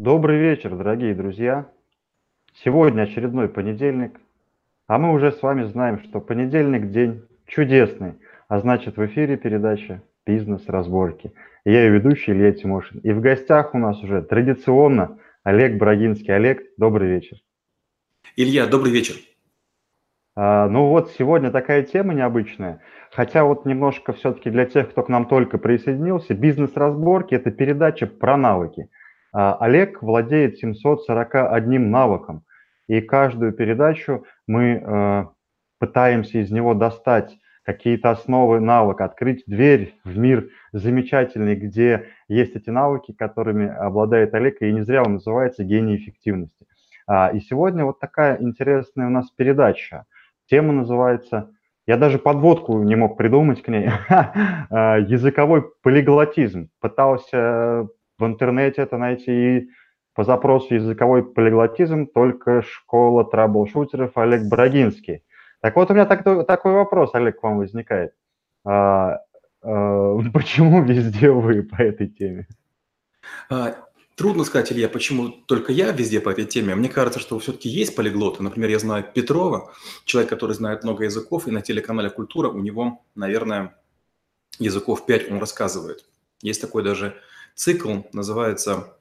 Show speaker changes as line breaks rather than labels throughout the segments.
Добрый вечер, дорогие друзья. Сегодня очередной понедельник, а мы уже с вами знаем, что понедельник день чудесный, а значит в эфире передача «Бизнес-разборки». Я ее ведущий Илья Тимошин. И в гостях у нас уже традиционно Олег Брагинский. Олег, добрый вечер.
Илья, добрый вечер.
А, ну вот сегодня такая тема необычная. Хотя вот немножко все-таки для тех, кто к нам только присоединился, бизнес-разборки – это передача про навыки – Олег владеет 741 навыком, и каждую передачу мы э, пытаемся из него достать какие-то основы навыка, открыть дверь в мир замечательный, где есть эти навыки, которыми обладает Олег, и не зря он называется «Гений эффективности». А, и сегодня вот такая интересная у нас передача. Тема называется, я даже подводку не мог придумать к ней, а, языковой полиглотизм. Пытался в интернете это найти и по запросу языковой полиглотизм только школа траблшутеров Олег Брагинский. Так вот, у меня так, такой вопрос, Олег, к вам возникает. А, а, почему везде вы по этой теме?
А, трудно сказать, Илья, почему только я везде по этой теме. Мне кажется, что все-таки есть полиглоты. Например, я знаю Петрова, человек, который знает много языков, и на телеканале «Культура» у него, наверное, языков пять он рассказывает. Есть такой даже Цикл называется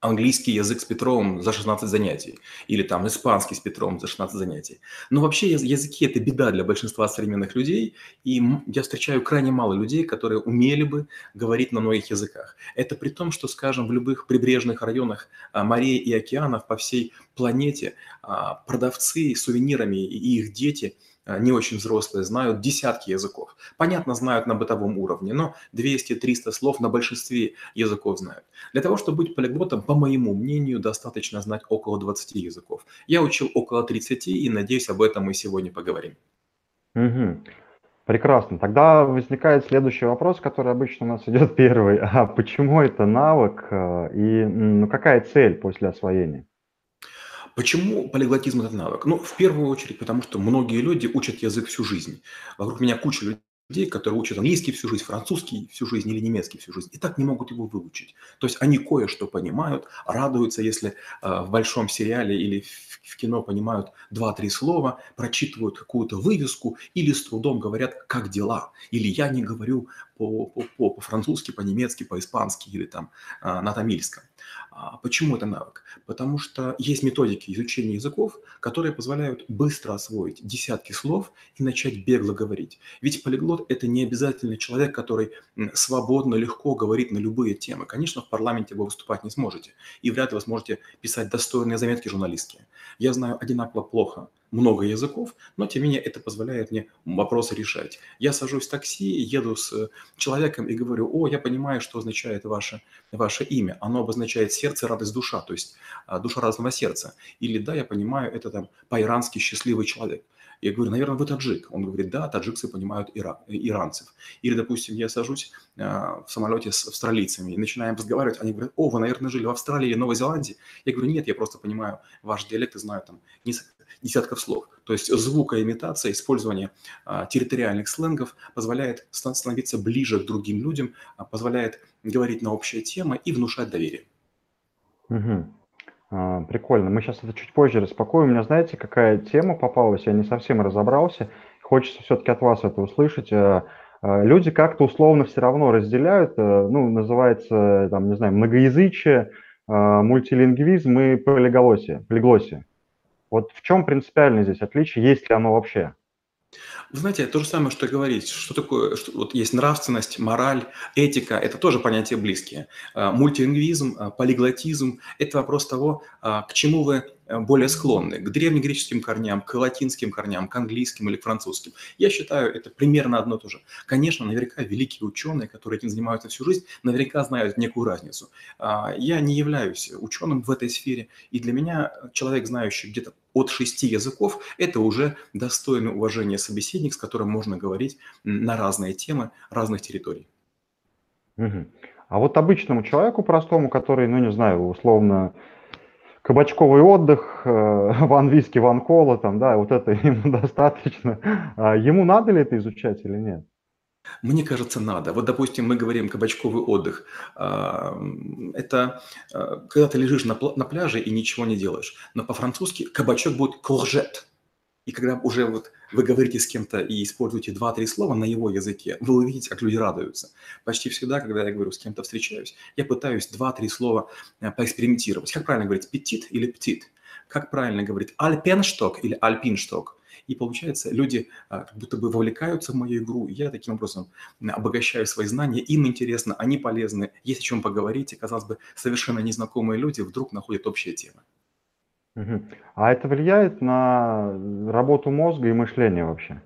английский язык с Петровым за 16 занятий или там испанский с Петровым за 16 занятий. Но вообще языки – это беда для большинства современных людей, и я встречаю крайне мало людей, которые умели бы говорить на многих языках. Это при том, что, скажем, в любых прибрежных районах а, морей и океанов по всей планете а, продавцы сувенирами и их дети – не очень взрослые знают десятки языков. Понятно, знают на бытовом уровне, но 200-300 слов на большинстве языков знают. Для того, чтобы быть полиглотом, по моему мнению, достаточно знать около 20 языков. Я учил около 30 и надеюсь, об этом мы сегодня поговорим.
Угу. Прекрасно. Тогда возникает следующий вопрос, который обычно у нас идет первый. А почему это навык э, и ну, какая цель после освоения?
Почему полиглотизм – это навык? Ну, в первую очередь, потому что многие люди учат язык всю жизнь. Вокруг меня куча людей, которые учат английский всю жизнь, французский всю жизнь или немецкий всю жизнь, и так не могут его выучить. То есть они кое-что понимают, радуются, если э, в большом сериале или в, в кино понимают два-три слова, прочитывают какую-то вывеску или с трудом говорят «как дела?», или «я не говорю по-французски, по, по-немецки, по-испански или там э, на тамильском». А почему это навык? Потому что есть методики изучения языков, которые позволяют быстро освоить десятки слов и начать бегло говорить. Ведь полиглот – это не обязательно человек, который свободно, легко говорит на любые темы. Конечно, в парламенте вы выступать не сможете, и вряд ли вы сможете писать достойные заметки журналистские. Я знаю одинаково плохо много языков, но тем не менее это позволяет мне вопросы решать. Я сажусь в такси, еду с человеком и говорю, о, я понимаю, что означает ваше, ваше имя. Оно обозначает сердце, радость, душа, то есть а, душа разного сердца. Или да, я понимаю, это там по-ирански счастливый человек. Я говорю, наверное, вы таджик. Он говорит, да, таджикцы понимают ира, иранцев. Или, допустим, я сажусь э, в самолете с австралийцами и начинаем разговаривать. Они говорят, о, вы, наверное, жили в Австралии или Новой Зеландии. Я говорю, нет, я просто понимаю ваш диалект и знаю там десятков слов. То есть звукоимитация, использование а, территориальных сленгов позволяет становиться ближе к другим людям, а, позволяет говорить на общие темы и внушать доверие.
Угу. Прикольно. Мы сейчас это чуть позже распакуем. У меня, знаете, какая тема попалась? Я не совсем разобрался. Хочется все-таки от вас это услышать. Люди как-то условно все равно разделяют, а, ну, называется, там, не знаю, многоязычие, мультилингвизм и полиглосия. полиглосия. Вот в чем принципиально здесь отличие, есть ли оно вообще?
Вы знаете, то же самое, что и говорить. Что такое, что, вот есть нравственность, мораль, этика, это тоже понятия близкие. А, мультилингвизм, а, полиглотизм – это вопрос того, а, к чему вы более склонны к древнегреческим корням, к латинским корням, к английским или к французским. Я считаю, это примерно одно и то же. Конечно, наверняка великие ученые, которые этим занимаются всю жизнь, наверняка знают некую разницу. А, я не являюсь ученым в этой сфере, и для меня человек, знающий где-то от шести языков, это уже достойный уважения собеседник, с которым можно говорить на разные темы разных территорий.
А вот обычному человеку простому, который, ну не знаю, условно кабачковый отдых, э, ван виски, ван кола, там, да, вот это ему достаточно. А ему надо ли это изучать или нет?
Мне кажется, надо. Вот, допустим, мы говорим кабачковый отдых. А, это а, когда ты лежишь на, пляже и ничего не делаешь. Но по-французски кабачок будет courgette. И когда уже вот вы говорите с кем-то и используете два-три слова на его языке, вы увидите, как люди радуются. Почти всегда, когда я говорю с кем-то встречаюсь, я пытаюсь два-три слова э, поэкспериментировать. Как правильно говорить, петит или птит? Как правильно говорить, альпеншток или альпиншток? И получается, люди а, как будто бы вовлекаются в мою игру, и я таким образом обогащаю свои знания, им интересно, они полезны, есть о чем поговорить, и, казалось бы, совершенно незнакомые люди вдруг находят общие темы.
А это влияет на работу мозга и мышления вообще?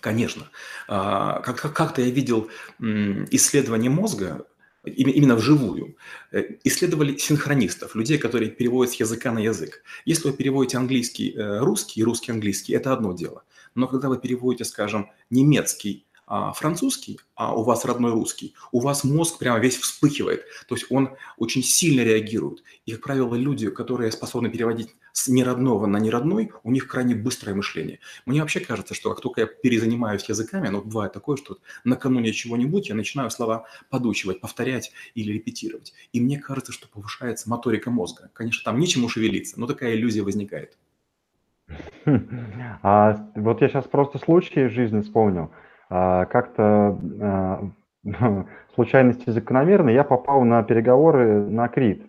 Конечно. А, как-то я видел исследование мозга, именно вживую, э, исследовали синхронистов, людей, которые переводят с языка на язык. Если вы переводите английский э, русский и русский английский, это одно дело. Но когда вы переводите, скажем, немецкий французский, а у вас родной русский, у вас мозг прямо весь вспыхивает. То есть он очень сильно реагирует. И, как правило, люди, которые способны переводить с неродного на неродной, у них крайне быстрое мышление. Мне вообще кажется, что как только я перезанимаюсь языками, ну, бывает такое, что накануне чего-нибудь я начинаю слова подучивать, повторять или репетировать. И мне кажется, что повышается моторика мозга. Конечно, там нечему шевелиться, но такая иллюзия возникает.
А вот я сейчас просто случай из жизни вспомнил. А, как-то а, случайности закономерны, я попал на переговоры на Крит.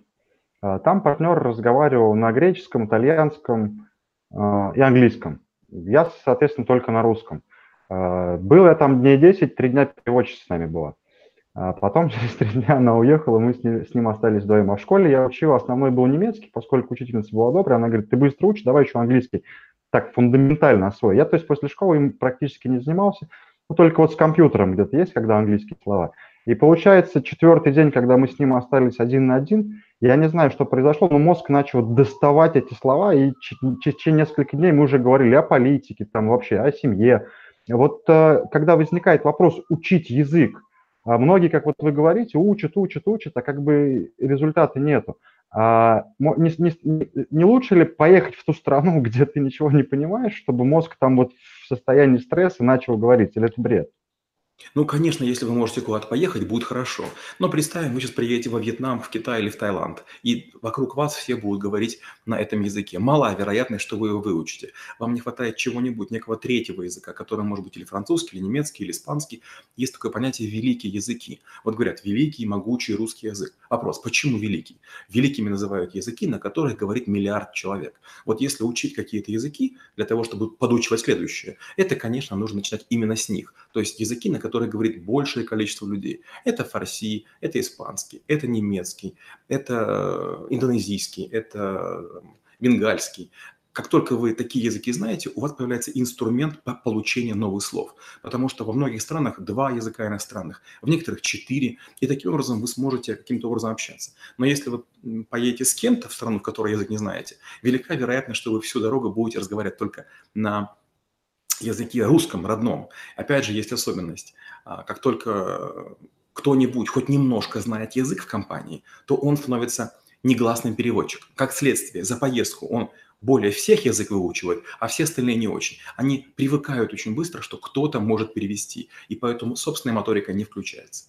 А, там партнер разговаривал на греческом, итальянском и английском. Я, соответственно, только на русском. Был я там дней 10, три дня переводчица с нами была. Потом через три дня она уехала, мы с ним, с ним остались вдвоем. А в школе я учил, основной был немецкий, поскольку учительница была добрая, она говорит, ты быстро учишь, давай еще английский. Так, фундаментально освой. Я, то есть, после школы им практически не занимался, только вот с компьютером где-то есть, когда английские слова. И получается, четвертый день, когда мы с ним остались один на один, я не знаю, что произошло, но мозг начал доставать эти слова, и через несколько дней мы уже говорили о политике, там вообще о семье. Вот э, когда возникает вопрос учить язык, а многие, как вот вы говорите, учат, учат, учат, а как бы результата нету. А не, не, не лучше ли поехать в ту страну, где ты ничего не понимаешь, чтобы мозг там вот в состоянии стресса начал говорить, или это бред?
Ну, конечно, если вы можете куда-то поехать, будет хорошо. Но представим, вы сейчас приедете во Вьетнам, в Китай или в Таиланд, и вокруг вас все будут говорить на этом языке. Мала вероятность, что вы его выучите. Вам не хватает чего-нибудь, некого третьего языка, который может быть или французский, или немецкий, или испанский. Есть такое понятие «великие языки». Вот говорят, великий, могучий русский язык. Вопрос, почему великий? Великими называют языки, на которых говорит миллиард человек. Вот если учить какие-то языки для того, чтобы подучивать следующее, это, конечно, нужно начинать именно с них. То есть языки, на который говорит большее количество людей. Это фарси, это испанский, это немецкий, это э, индонезийский, это бенгальский. Как только вы такие языки знаете, у вас появляется инструмент по получению новых слов. Потому что во многих странах два языка иностранных, в некоторых четыре. И таким образом вы сможете каким-то образом общаться. Но если вы поедете с кем-то в страну, в которой язык не знаете, велика вероятность, что вы всю дорогу будете разговаривать только на языке русском, родном. Опять же, есть особенность. А, как только кто-нибудь хоть немножко знает язык в компании, то он становится негласным переводчиком. Как следствие, за поездку он более всех язык выучивает, а все остальные не очень. Они привыкают очень быстро, что кто-то может перевести, и поэтому собственная моторика не включается.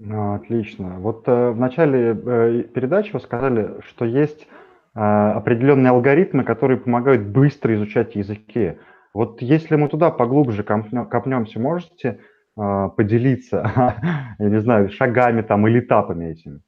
Ну, отлично. Вот э, в начале э, передачи вы сказали, что есть э, определенные алгоритмы, которые помогают быстро изучать языки. Вот если мы туда поглубже копнемся, можете э, поделиться, я не знаю, шагами там или этапами этими?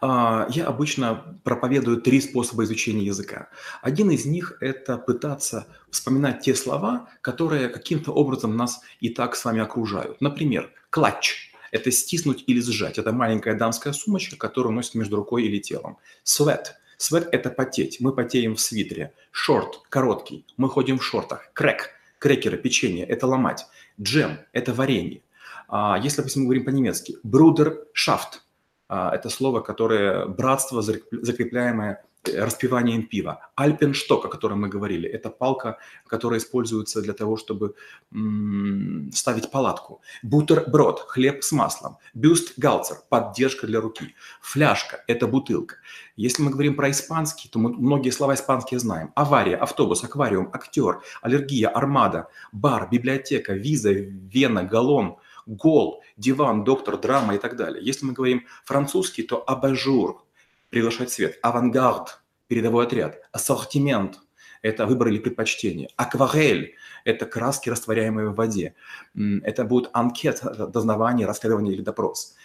А, я обычно проповедую три способа изучения языка. Один из них – это пытаться вспоминать те слова, которые каким-то образом нас и так с вами окружают. Например, клатч – это стиснуть или сжать. Это маленькая дамская сумочка, которую носит между рукой или телом. Sweat – Свет – это потеть. Мы потеем в свитере. Шорт – короткий. Мы ходим в шортах. Крэк – крекеры, печенье – это ломать. Джем – это варенье. А, если, допустим, мы говорим по-немецки, брудер шафт – это слово, которое братство, закрепляемое распиванием пива. Альпеншток, о котором мы говорили, это палка, которая используется для того, чтобы ставить палатку. Бутерброд, хлеб с маслом. Бюст-галцер, поддержка для руки. Фляжка – это бутылка. Если мы говорим про испанский, то мы многие слова испанские знаем. Авария, автобус, аквариум, актер, аллергия, армада, бар, библиотека, виза, вена, галлон, гол, диван, доктор, драма и так далее. Если мы говорим французский, то абажур, приглашать свет. Авангард – передовой отряд. Ассортимент – это выбор или предпочтение. Акварель – это краски, растворяемые в воде. Это будет анкет, дознавание, расследование или допрос.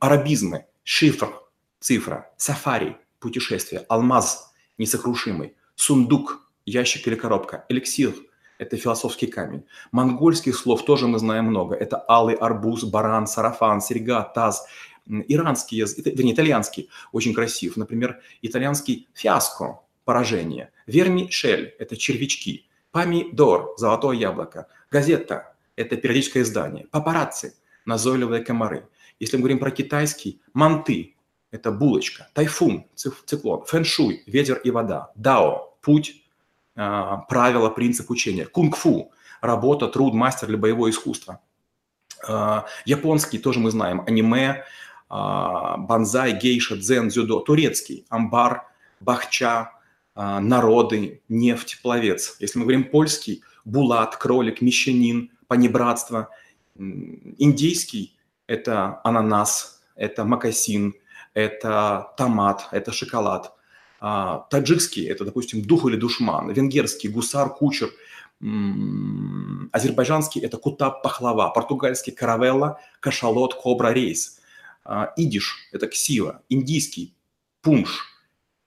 Арабизмы – шифр, цифра. Сафари – путешествие. Алмаз – несокрушимый. Сундук – ящик или коробка. Эликсир – это философский камень. Монгольских слов тоже мы знаем много. Это алый арбуз, баран, сарафан, серьга, таз, Иранский язык, вернее, итальянский очень красив. Например, итальянский фиаско – поражение. Верми шель – это червячки. Помидор – золотое яблоко. Газета – это периодическое издание. Папарацци – назойливые комары. Если мы говорим про китайский, манты – это булочка. Тайфун – циклон. Фэншуй – ветер и вода. Дао – путь, а, правила, принцип учения. Кунг-фу – работа, труд, мастер или боевое искусство. А, японский тоже мы знаем. Аниме, а, банзай, гейша, дзен, дзюдо, турецкий, амбар, бахча, а, народы, нефть, пловец. Если мы говорим польский, булат, кролик, мещанин, понебратство. Индийский – это ананас, это макасин, это томат, это шоколад. А, таджикский – это, допустим, дух или душман. Венгерский – гусар, кучер. Азербайджанский – это кутап, пахлава. Португальский – каравелла, кашалот, кобра, рейс. А, идиш – это ксива, индийский – пунш,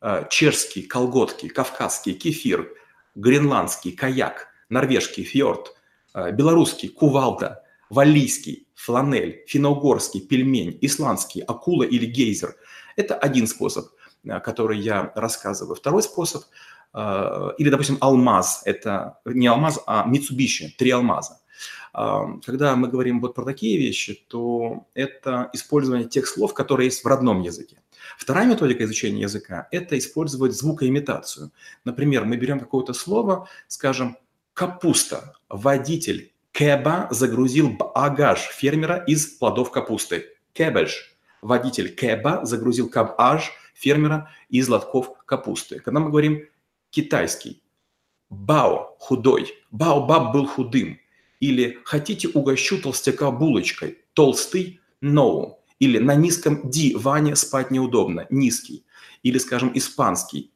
а, чешский – колготки, кавказский – кефир, гренландский – каяк, норвежский – фьорд, а, белорусский – кувалда, валлийский – фланель, финно-угорский – пельмень, исландский – акула или гейзер. Это один способ, который я рассказываю. Второй способ или, допустим, алмаз – это не алмаз, а Mitsubishi, три алмаза. Когда мы говорим вот про такие вещи, то это использование тех слов, которые есть в родном языке. Вторая методика изучения языка – это использовать звукоимитацию. Например, мы берем какое-то слово, скажем, капуста. Водитель кэба загрузил багаж фермера из плодов капусты. Кэбэж. Водитель кэба загрузил кабаж фермера из лотков капусты. Когда мы говорим китайский, бао – худой. Бао-баб был худым. Или хотите угощу толстяка булочкой? Толстый – no. Или на низком диване спать неудобно, низкий. Или, скажем, испанский.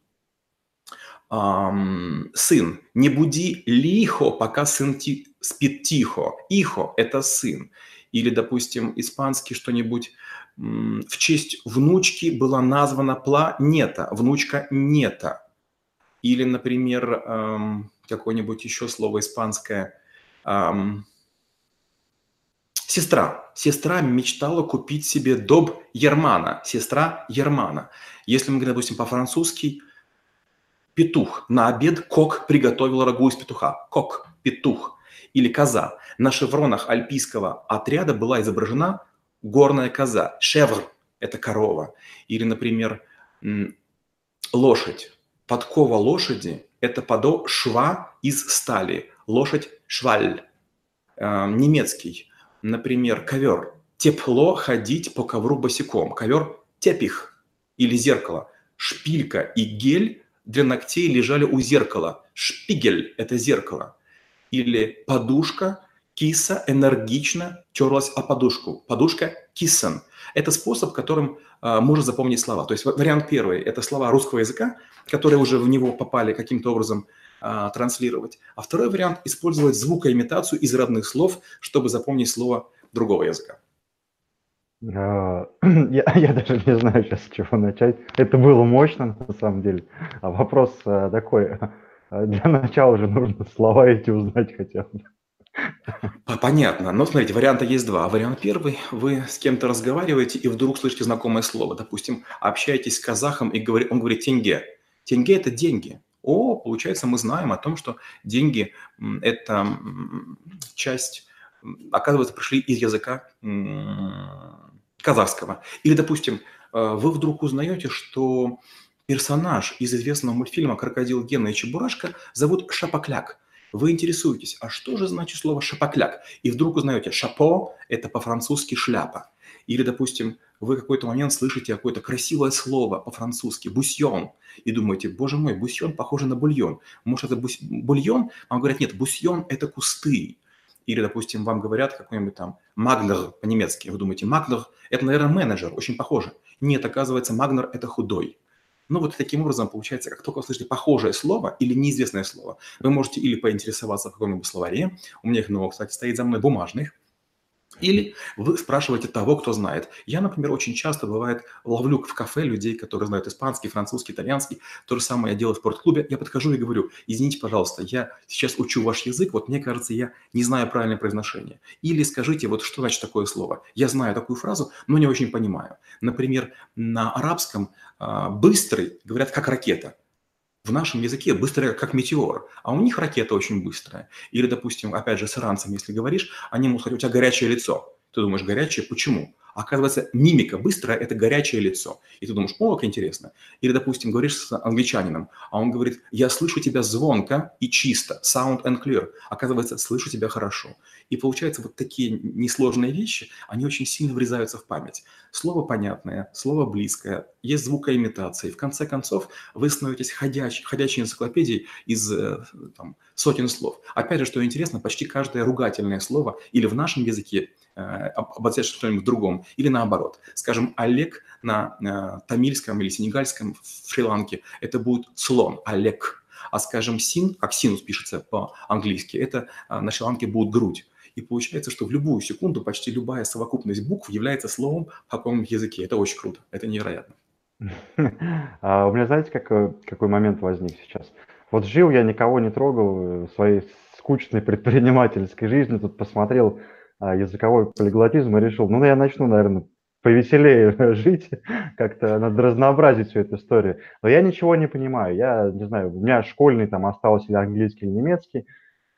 Um, сын, не буди лихо, пока сын ти- спит тихо. Ихо – это сын. Или, допустим, испанский что-нибудь в честь внучки была названа планета, внучка нета. Или, например, эм, какое-нибудь еще слово испанское – эм, сестра. Сестра мечтала купить себе доб Ермана, сестра Ермана. Если мы говорим, допустим, по-французски, петух. На обед кок приготовил рагу из петуха. Кок, петух. Или коза. На шевронах альпийского отряда была изображена горная коза. Шевр – это корова. Или, например, лошадь. Подкова лошади – это подо шва из стали. Лошадь шваль, э, немецкий, например, ковер. Тепло ходить по ковру босиком. Ковер тепих или зеркало. Шпилька и гель для ногтей лежали у зеркала. Шпигель – это зеркало. Или подушка, киса энергично терлась о подушку. Подушка – кисан. Это способ, которым э, можно запомнить слова. То есть вариант первый – это слова русского языка, которые уже в него попали каким-то образом а, транслировать. А второй вариант – использовать звукоимитацию из родных слов, чтобы запомнить слово другого языка.
А, я, я даже не знаю сейчас, с чего начать. Это было мощно, на самом деле. А вопрос а, такой, для начала же нужно слова эти узнать хотя бы.
Понятно. Но смотрите, варианта есть два. Вариант первый. Вы с кем-то разговариваете и вдруг слышите знакомое слово. Допустим, общаетесь с казахом и говорит, он говорит «тенге». Тенге – это деньги о, получается, мы знаем о том, что деньги – это часть, оказывается, пришли из языка казахского. Или, допустим, э, вы вдруг узнаете, что персонаж из известного мультфильма «Крокодил Гена и Чебурашка» зовут Шапокляк. Вы интересуетесь, а что же значит слово «шапокляк»? И вдруг узнаете, «шапо» – это по-французски «шляпа». Или, допустим, вы какой-то момент слышите какое-то красивое слово по-французски «бусьон», и думаете, боже мой, бусьон похоже на бульон. Может, это бульон? Вам говорят, нет, бусьон – это кусты. Или, допустим, вам говорят какой-нибудь там Магнер по-немецки. Вы думаете, Магнер – это, наверное, менеджер, очень похоже. Нет, оказывается, Магнер – это худой. Ну вот таким образом получается, как только вы слышите похожее слово или неизвестное слово, вы можете или поинтересоваться в каком-нибудь словаре, у меня их много, кстати, стоит за мной бумажных, или вы спрашиваете того, кто знает. Я, например, очень часто, бывает, ловлю в кафе людей, которые знают испанский, французский, итальянский. То же самое я делаю в спортклубе. Я подхожу и говорю, извините, пожалуйста, я сейчас учу ваш язык, вот мне кажется, я не знаю правильное произношение. Или скажите, вот что значит такое слово. Я знаю такую фразу, но не очень понимаю. Например, на арабском а, «быстрый» говорят как ракета в нашем языке быстрая, как метеор, а у них ракета очень быстрая. Или, допустим, опять же, с иранцами, если говоришь, они могут сказать, у тебя горячее лицо. Ты думаешь, горячее, почему? Оказывается, мимика быстрая – это горячее лицо. И ты думаешь, о, как интересно. Или, допустим, говоришь с англичанином, а он говорит, я слышу тебя звонко и чисто, sound and clear. Оказывается, слышу тебя хорошо. И получается, вот такие несложные вещи, они очень сильно врезаются в память. Слово понятное, слово близкое, есть звукоимитация. И в конце концов вы становитесь ходяч, ходячей энциклопедией из э, там, сотен слов. Опять же, что интересно, почти каждое ругательное слово или в нашем языке э, обозначает что-нибудь другом, или наоборот. Скажем, Олег на э, тамильском или сенегальском в Шри-Ланке это будет слон, Олег. А скажем, син, как синус пишется по-английски, это на Шри-Ланке будет грудь. И получается, что в любую секунду почти любая совокупность букв является словом в каком языке. Это очень круто, это невероятно.
А у меня, знаете, какой, какой момент возник сейчас? Вот жил я, никого не трогал в своей скучной предпринимательской жизни, тут посмотрел языковой полиглотизм и решил, ну, я начну, наверное, повеселее жить, как-то надо разнообразить всю эту историю. Но я ничего не понимаю, я не знаю, у меня школьный там остался или английский, или немецкий,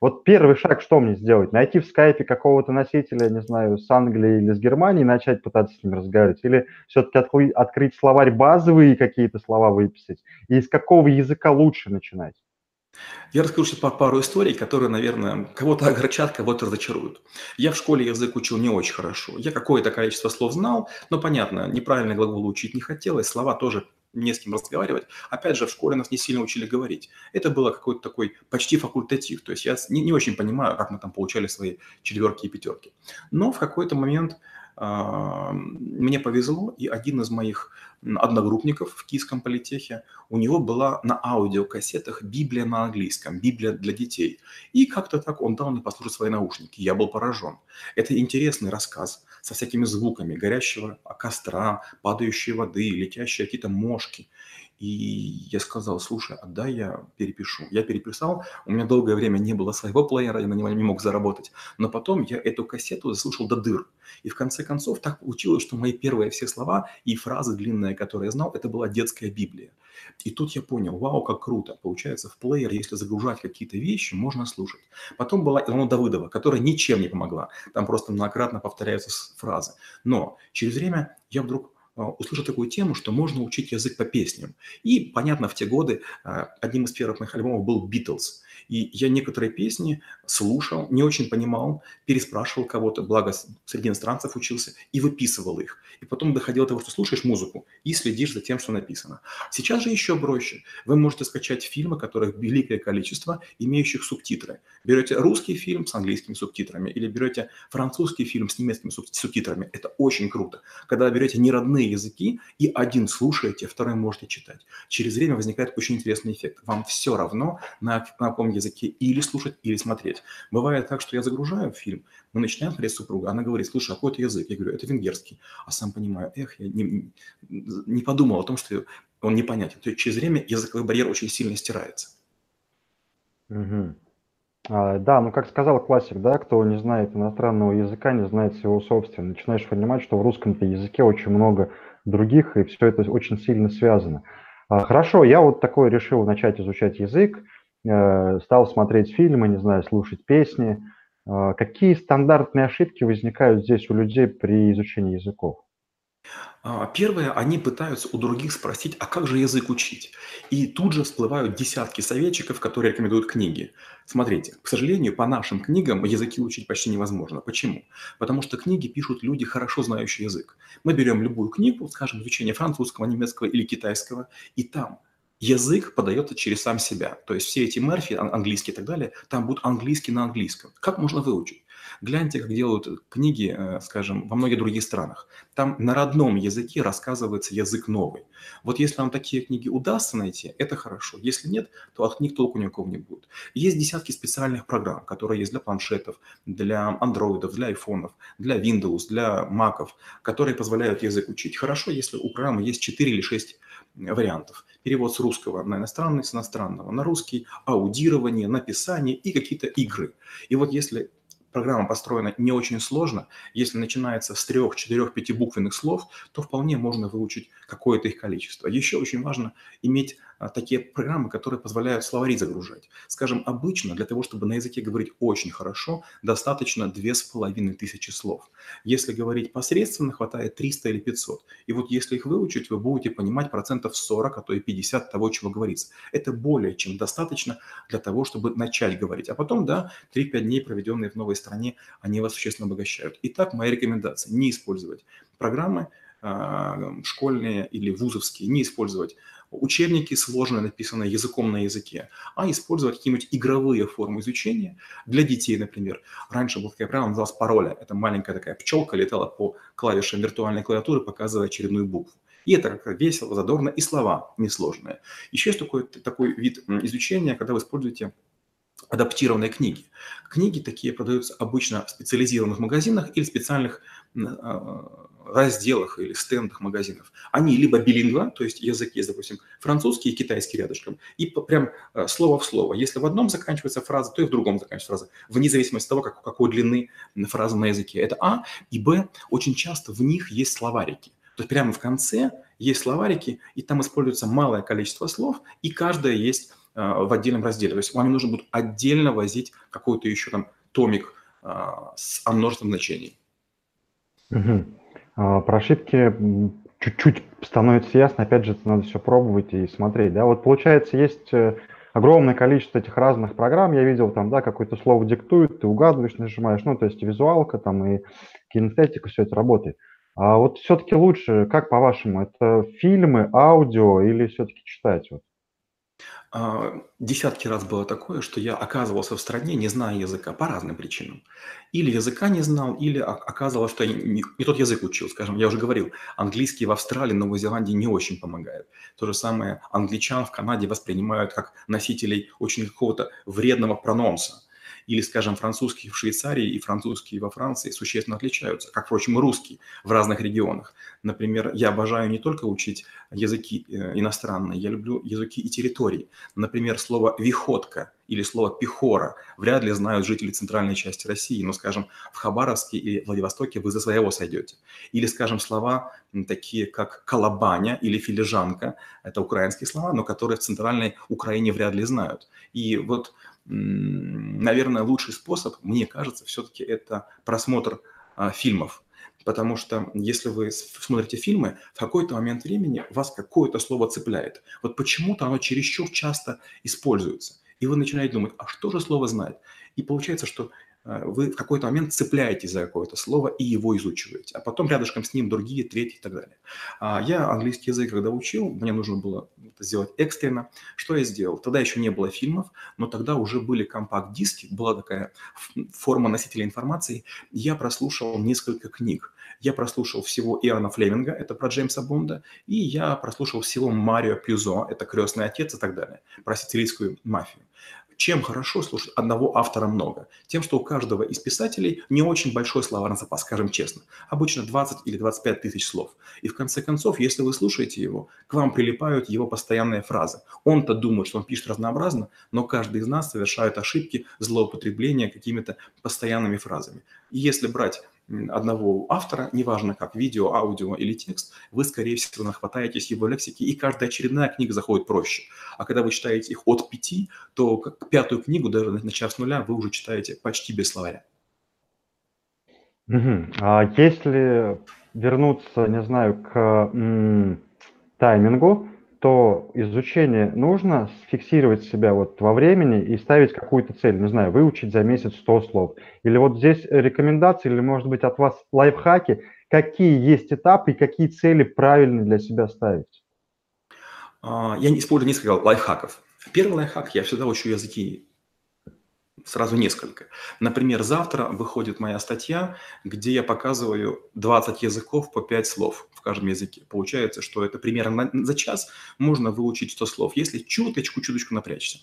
вот первый шаг что мне сделать? Найти в скайпе какого-то носителя, не знаю, с Англии или с Германии, начать пытаться с ним разговаривать? Или все-таки открыть, открыть словарь базовые какие-то слова выписать? И из какого языка лучше начинать?
Я расскажу сейчас пару историй, которые, наверное, кого-то огорчат, кого-то разочаруют. Я в школе язык учил не очень хорошо. Я какое-то количество слов знал, но, понятно, неправильный глагол учить не хотелось, слова тоже не с кем разговаривать. Опять же, в школе нас не сильно учили говорить. Это было какой-то такой почти факультатив. То есть я не, не очень понимаю, как мы там получали свои четверки и пятерки. Но в какой-то момент мне повезло, и один из моих одногруппников в Киевском политехе, у него была на аудиокассетах Библия на английском, Библия для детей. И как-то так он дал мне послушать свои наушники. Я был поражен. Это интересный рассказ со всякими звуками горящего костра, падающей воды, летящие какие-то мошки. И я сказал, слушай, а я перепишу. Я переписал, у меня долгое время не было своего плеера, я на него не мог заработать. Но потом я эту кассету заслушал до дыр. И в конце концов так получилось, что мои первые все слова и фразы длинные, которые я знал, это была детская Библия. И тут я понял, вау, как круто. Получается, в плеер, если загружать какие-то вещи, можно слушать. Потом была Илона Давыдова, которая ничем не помогла. Там просто многократно повторяются фразы. Но через время я вдруг услышал такую тему, что можно учить язык по песням. И, понятно, в те годы а, одним из первых моих альбомов был «Битлз». И я некоторые песни слушал, не очень понимал, переспрашивал кого-то, благо среди иностранцев учился, и выписывал их. И потом доходило до того, что слушаешь музыку и следишь за тем, что написано. Сейчас же еще проще. Вы можете скачать фильмы, которых великое количество, имеющих субтитры. Берете русский фильм с английскими субтитрами или берете французский фильм с немецкими субтитрами. Это очень круто. Когда берете неродные языки и один слушаете, второй можете читать. Через время возникает очень интересный эффект. Вам все равно, на, на каком языке или слушать, или смотреть. Бывает так, что я загружаю фильм, мы начинаем смотреть супруга, она говорит, слушай, а какой это язык? Я говорю, это венгерский. А сам понимаю, эх, я не, не подумал о том, что он непонятен. То есть через время языковой барьер очень сильно стирается.
Угу. А, да, ну как сказал классик, да, кто не знает иностранного языка, не знает своего собственного. Начинаешь понимать, что в русском-то языке очень много других, и все это очень сильно связано. А, хорошо, я вот такой решил начать изучать язык. Э, стал смотреть фильмы, не знаю, слушать песни. Э, какие стандартные ошибки возникают здесь у людей при изучении языков?
А, первое, они пытаются у других спросить, а как же язык учить? И тут же всплывают десятки советчиков, которые рекомендуют книги. Смотрите, к сожалению, по нашим книгам языки учить почти невозможно. Почему? Потому что книги пишут люди, хорошо знающие язык. Мы берем любую книгу, скажем, изучение французского, немецкого или китайского, и там язык подается через сам себя. То есть все эти Мерфи, английские и так далее, там будут английский на английском. Как можно выучить? Гляньте, как делают книги, э, скажем, во многих других странах. Там на родном языке рассказывается язык новый. Вот если вам такие книги удастся найти, это хорошо. Если нет, то от книг толку никакого не будет. Есть десятки специальных программ, которые есть для планшетов, для андроидов, для айфонов, для Windows, для маков, которые позволяют язык учить. Хорошо, если у программы есть 4 или 6 вариантов. Перевод с русского на иностранный, с иностранного на русский, аудирование, написание и какие-то игры. И вот если программа построена не очень сложно, если начинается с трех, четырех, пятибуквенных слов, то вполне можно выучить какое-то их количество. Еще очень важно иметь а, такие программы, которые позволяют словари загружать. Скажем, обычно для того, чтобы на языке говорить очень хорошо, достаточно две с половиной тысячи слов. Если говорить посредственно, хватает 300 или 500. И вот если их выучить, вы будете понимать процентов 40, а то и 50 того, чего говорится. Это более чем достаточно для того, чтобы начать говорить. А потом, да, 3-5 дней, проведенные в новой стране, они вас существенно обогащают. Итак, моя рекомендация – не использовать программы, школьные или вузовские, не использовать учебники сложные, написанные языком на языке, а использовать какие-нибудь игровые формы изучения для детей, например. Раньше была такая программа, называлась пароля. Это маленькая такая пчелка летала по клавишам виртуальной клавиатуры, показывая очередную букву. И это как весело, задорно, и слова несложные. Еще есть такой, такой вид изучения, когда вы используете адаптированные книги. Книги такие продаются обычно в специализированных магазинах или специальных а, разделах или стендах магазинов. Они либо билингва, то есть язык есть, допустим, французский и китайский рядышком, и прям э, слово в слово. Если в одном заканчивается фраза, то и в другом заканчивается фраза, вне зависимости от того, как, какой длины фраза на языке. Это А. И Б. Очень часто в них есть словарики. То есть прямо в конце есть словарики, и там используется малое количество слов, и каждое есть э, в отдельном разделе. То есть вам не нужно будет отдельно возить какой-то еще там томик э, с множеством значений.
Угу. А, про ошибки чуть-чуть становится ясно, опять же, это надо все пробовать и смотреть, да. Вот получается, есть э, огромное количество этих разных программ, я видел там, да, какое-то слово диктует, ты угадываешь, нажимаешь, ну, то есть визуалка там и кинестетика, все это работает. А вот все-таки лучше, как по-вашему, это фильмы, аудио или все-таки читать? Вот?
А, десятки раз было такое, что я оказывался в стране, не зная языка по разным причинам. Или языка не знал, или оказывалось, что я не, тот язык учил. Скажем, я уже говорил, английский в Австралии, Новой Зеландии не очень помогает. То же самое англичан в Канаде воспринимают как носителей очень какого-то вредного прононса или, скажем, французский в Швейцарии и французский во Франции существенно отличаются, как, впрочем, и русский в разных регионах. Например, я обожаю не только учить языки э, иностранные, я люблю языки и территории. Например, слово «виходка» или слово «пехора» вряд ли знают жители центральной части России, но, скажем, в Хабаровске и Владивостоке вы за своего сойдете. Или, скажем, слова такие, как «колобаня» или «филижанка» – это украинские слова, но которые в центральной Украине вряд ли знают. И вот наверное, лучший способ, мне кажется, все-таки это просмотр а, фильмов. Потому что если вы смотрите фильмы, в какой-то момент времени вас какое-то слово цепляет. Вот почему-то оно чересчур часто используется. И вы начинаете думать, а что же слово знает? И получается, что вы в какой-то момент цепляетесь за какое-то слово и его изучиваете, а потом рядышком с ним другие, третьи и так далее. А я английский язык, когда учил, мне нужно было это сделать экстренно. Что я сделал? Тогда еще не было фильмов, но тогда уже были компакт-диски, была такая форма носителя информации. Я прослушал несколько книг. Я прослушал всего Иоанна Флеминга, это про Джеймса Бонда, и я прослушал всего Марио Пьюзо, это «Крестный отец» и так далее, про сицилийскую мафию. Чем хорошо слушать одного автора много? Тем, что у каждого из писателей не очень большой словарный запас, скажем честно. Обычно 20 или 25 тысяч слов. И в конце концов, если вы слушаете его, к вам прилипают его постоянные фразы. Он-то думает, что он пишет разнообразно, но каждый из нас совершает ошибки злоупотребления какими-то постоянными фразами. И если брать одного автора, неважно как видео, аудио или текст, вы, скорее всего, нахватаетесь его лексики, и каждая очередная книга заходит проще. А когда вы читаете их от пяти, то как пятую книгу, даже начав с нуля, вы уже читаете почти без словаря.
Угу. А если вернуться, не знаю, к м, таймингу, то изучение нужно фиксировать себя вот во времени и ставить какую-то цель, не знаю, выучить за месяц 100 слов. Или вот здесь рекомендации, или, может быть, от вас лайфхаки, какие есть этапы и какие цели правильно для себя ставить?
А, я использую несколько лайфхаков. Первый лайфхак, я всегда учу языки сразу несколько. Например, завтра выходит моя статья, где я показываю 20 языков по 5 слов в каждом языке. Получается, что это примерно за час можно выучить 100 слов, если чуточку-чуточку напрячься.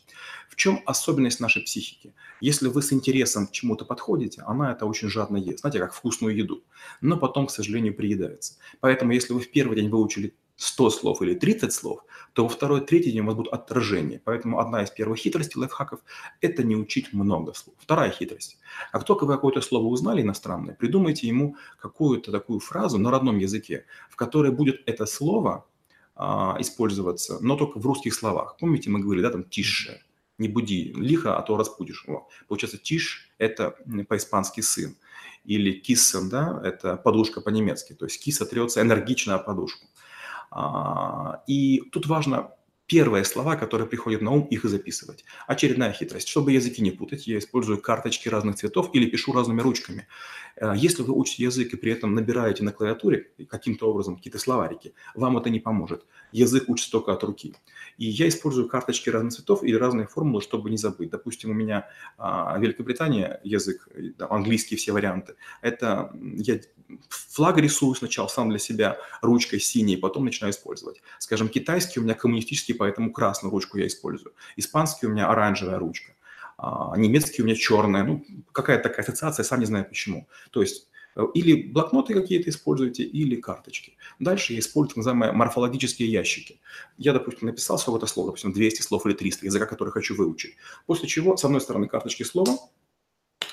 В чем особенность нашей психики? Если вы с интересом к чему-то подходите, она это очень жадно ест, знаете, как вкусную еду, но потом, к сожалению, приедается. Поэтому, если вы в первый день выучили 100 слов или 30 слов, то во второй, третий день у вас будут отражения. Поэтому одна из первых хитростей лайфхаков – это не учить много слов. Вторая хитрость. Как только вы какое-то слово узнали иностранное, придумайте ему какую-то такую фразу на родном языке, в которой будет это слово а, использоваться, но только в русских словах. Помните, мы говорили, да, там «тише», не буди лихо, а то разбудишь. О, получается, тиш – это по-испански сын. Или киссен, да, это подушка по-немецки. То есть киса трется энергично о подушку. А, и тут важно первые слова, которые приходят на ум, их и записывать. Очередная хитрость. Чтобы языки не путать, я использую карточки разных цветов или пишу разными ручками. Э, если вы учите язык и при этом набираете на клавиатуре каким-то образом какие-то словарики, вам это не поможет. Язык учится только от руки. И я использую карточки разных цветов или разные формулы, чтобы не забыть. Допустим, у меня а, Великобритания язык, да, английские все варианты. Это я флаг рисую сначала сам для себя ручкой синей, потом начинаю использовать. Скажем, китайский у меня коммунистический, поэтому красную ручку я использую. Испанский у меня оранжевая ручка. А немецкий у меня черная. Ну, какая-то такая ассоциация, сам не знаю почему. То есть э, или блокноты какие-то используете, или карточки. Дальше я использую так называемые морфологические ящики. Я, допустим, написал сколько-то слов, допустим, 200 слов или 300, языка, который хочу выучить. После чего, с одной стороны, карточки слова,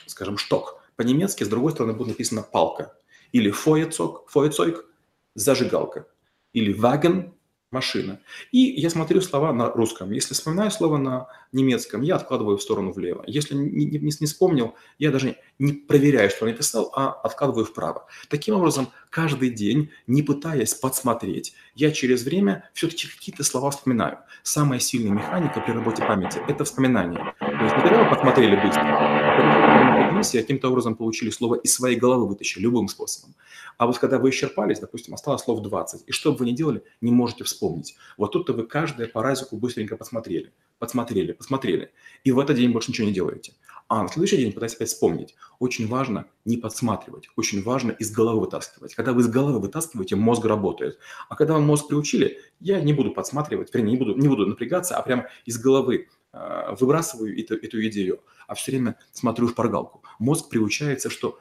скажем, шток, по-немецки, с другой стороны будет написано палка. Или фоецок, фоецойк – зажигалка. Или ваген – машина. И я смотрю слова на русском. Если вспоминаю слово на немецком, я откладываю в сторону влево. Если не, не, не вспомнил, я даже не проверяю, что написал, а откладываю вправо. Таким образом, каждый день, не пытаясь подсмотреть, я через время все-таки какие-то слова вспоминаю. Самая сильная механика при работе памяти – это вспоминание. То есть вы посмотрели быстро, комиссии каким-то образом получили слово из своей головы вытащили любым способом. А вот когда вы исчерпались, допустим, осталось слов 20, и что бы вы ни делали, не можете вспомнить. Вот тут-то вы каждое по разику быстренько посмотрели, подсмотрели, посмотрели, и в этот день больше ничего не делаете. А на следующий день пытайтесь опять вспомнить. Очень важно не подсматривать, очень важно из головы вытаскивать. Когда вы из головы вытаскиваете, мозг работает. А когда вам мозг приучили, я не буду подсматривать, вернее, не буду, не буду напрягаться, а прямо из головы э, выбрасываю эту, эту идею а все время смотрю в шпаргалку. Мозг приучается, что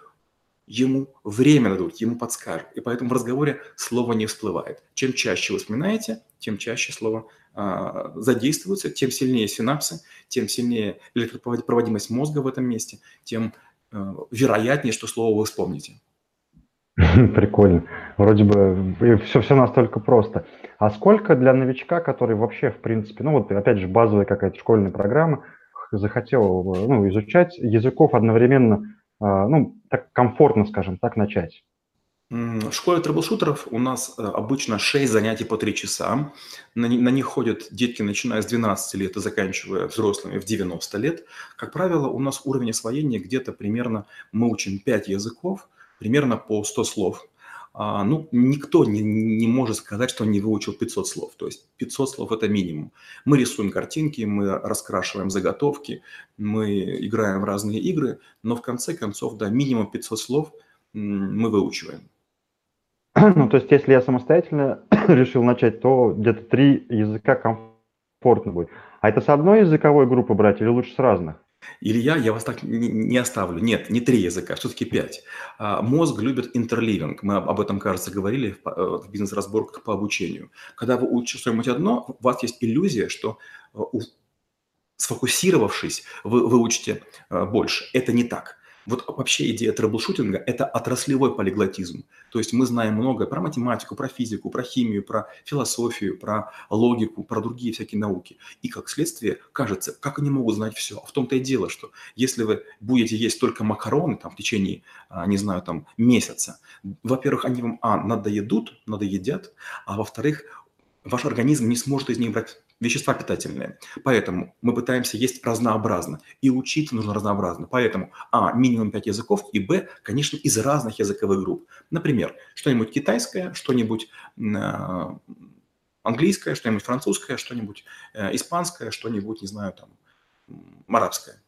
ему время дадут, ему подскажут. И поэтому в разговоре слово не всплывает. Чем чаще вы вспоминаете, тем чаще слово э, задействуется, тем сильнее синапсы, тем сильнее электропроводимость мозга в этом месте, тем э, вероятнее, что слово вы вспомните.
Прикольно. Вроде бы все, все настолько просто. А сколько для новичка, который вообще, в принципе, ну вот опять же базовая какая-то школьная программа, захотел ну, изучать языков одновременно, а, ну, так комфортно, скажем так, начать?
В школе трэблшутеров у нас э, обычно 6 занятий по 3 часа. На, на них ходят детки, начиная с 12 лет и заканчивая взрослыми в 90 лет. Как правило, у нас уровень освоения где-то примерно, мы учим 5 языков, примерно по 100 слов. А, ну, никто не, не может сказать, что он не выучил 500 слов. То есть 500 слов – это минимум. Мы рисуем картинки, мы раскрашиваем заготовки, мы играем в разные игры, но в конце концов, да, минимум 500 слов мы выучиваем.
Ну, то есть, если я самостоятельно решил начать, то где-то три языка комфортно будет. А это с одной языковой группы брать или лучше с разных?
Илья, я вас так не оставлю. Нет, не три языка, все-таки пять. А, мозг любит interleaving. Мы об этом, кажется, говорили в э, бизнес-разборках по обучению. Когда вы учите что-нибудь одно, у вас есть иллюзия, что э, сфокусировавшись, вы выучите э, больше. Это не так. Вот вообще идея troubleshooting а – это отраслевой полиглотизм. То есть мы знаем многое про математику, про физику, про химию, про философию, про логику, про другие всякие науки. И как следствие, кажется, как они могут знать все? А в том-то и дело, что если вы будете есть только макароны там, в течение, а, не знаю, там, месяца, во-первых, они вам, а, надоедут, надоедят, а во-вторых, ваш организм не сможет из них брать вещества питательные. Поэтому мы пытаемся есть разнообразно. И учиться нужно разнообразно. Поэтому, а, минимум 5 языков, и, б, конечно, из разных языковых групп. Например, что-нибудь китайское, что-нибудь э, английское, что-нибудь французское, что-нибудь э, испанское, что-нибудь, не знаю, там, арабское.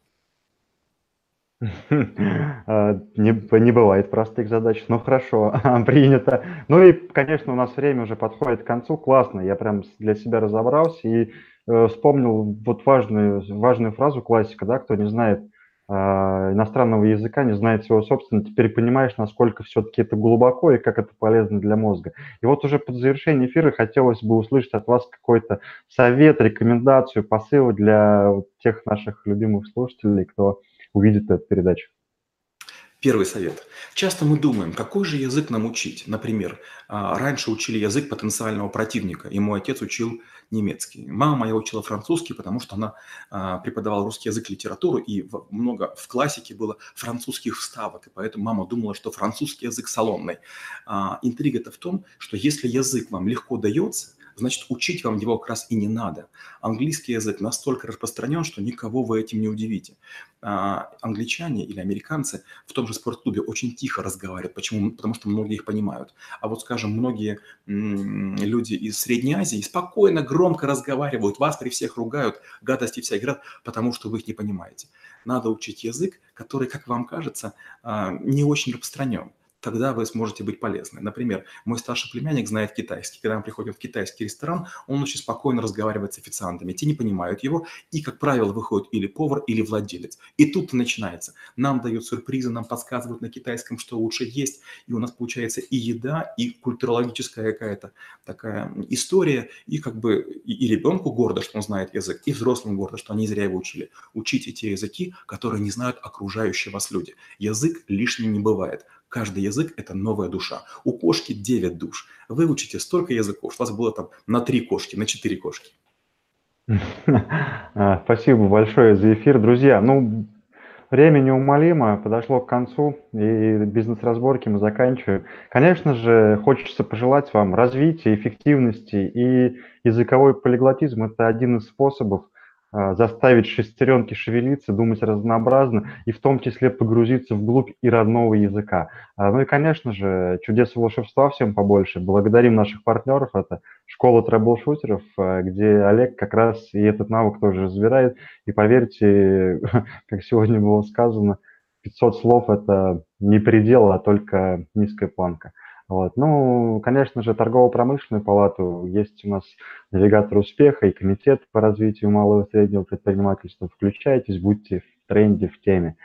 А, не, не бывает простых задач, но хорошо, принято. Ну и, конечно, у нас время уже подходит к концу. Классно, я прям для себя разобрался и э, вспомнил вот важную, важную фразу классика, да, кто не знает э, иностранного языка, не знает своего собственного, теперь понимаешь, насколько все-таки это глубоко и как это полезно для мозга. И вот уже под завершение эфира хотелось бы услышать от вас какой-то совет, рекомендацию, посыл для тех наших любимых слушателей, кто увидит эту передачу?
Первый совет. Часто мы думаем, какой же язык нам учить. Например, а, раньше учили язык потенциального противника, и мой отец учил немецкий. Мама моя учила французский, потому что она а, преподавала русский язык, литературу, и много в классике было французских вставок, и поэтому мама думала, что французский язык салонный. А, интрига-то в том, что если язык вам легко дается, значит, учить вам его как раз и не надо. Английский язык настолько распространен, что никого вы этим не удивите. А, англичане или американцы в том же спортклубе очень тихо разговаривают. Почему? Потому что многие их понимают. А вот, скажем, многие люди из Средней Азии спокойно, громко разговаривают, вас при всех ругают, гадости вся играют, потому что вы их не понимаете. Надо учить язык, который, как вам кажется, а, не очень распространен тогда вы сможете быть полезны. Например, мой старший племянник знает китайский. Когда мы приходим в китайский ресторан, он очень спокойно разговаривает с официантами. Те не понимают его, и, как правило, выходит или повар, или владелец. И тут начинается. Нам дают сюрпризы, нам подсказывают на китайском, что лучше есть, и у нас получается и еда, и культурологическая какая-то такая история, и как бы и, и ребенку гордо, что он знает язык, и взрослым гордо, что они зря его учили. Учите те языки, которые не знают окружающие вас люди. Язык лишним не бывает. Каждый язык – это новая душа. У кошки 9 душ. Выучите столько языков, что у вас было там на 3 кошки, на 4 кошки.
А, спасибо большое за эфир. Друзья, ну, время неумолимо подошло к концу, и бизнес-разборки мы заканчиваем. Конечно же, хочется пожелать вам развития, эффективности, и языковой полиглотизм – это один из способов – заставить шестеренки шевелиться, думать разнообразно и в том числе погрузиться вглубь и родного языка. А, ну и, конечно же, чудес волшебства всем побольше. Благодарим наших партнеров. Это школа трэблшутеров, а, где Олег как раз и этот навык тоже разбирает. И поверьте, как сегодня было сказано, 500 слов – это не предел, а только низкая планка. Вот. Ну, конечно же, торгово-промышленную палату, есть у нас навигатор успеха и комитет по развитию малого и среднего предпринимательства. Включайтесь, будьте в тренде, в теме.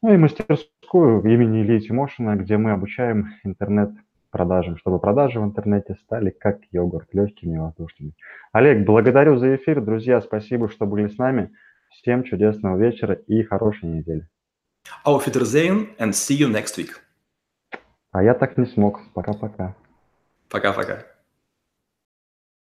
Ну и мастерскую имени Ильи Тимошина, где мы обучаем интернет-продажам, чтобы продажи в интернете стали как йогурт, легкими и воздушными. Олег, благодарю за эфир. Друзья, спасибо, что были с нами. Всем чудесного вечера и хорошей недели.
Auf Wiedersehen and see you next week.
А я так не смог. Пока-пока.
Пока-пока.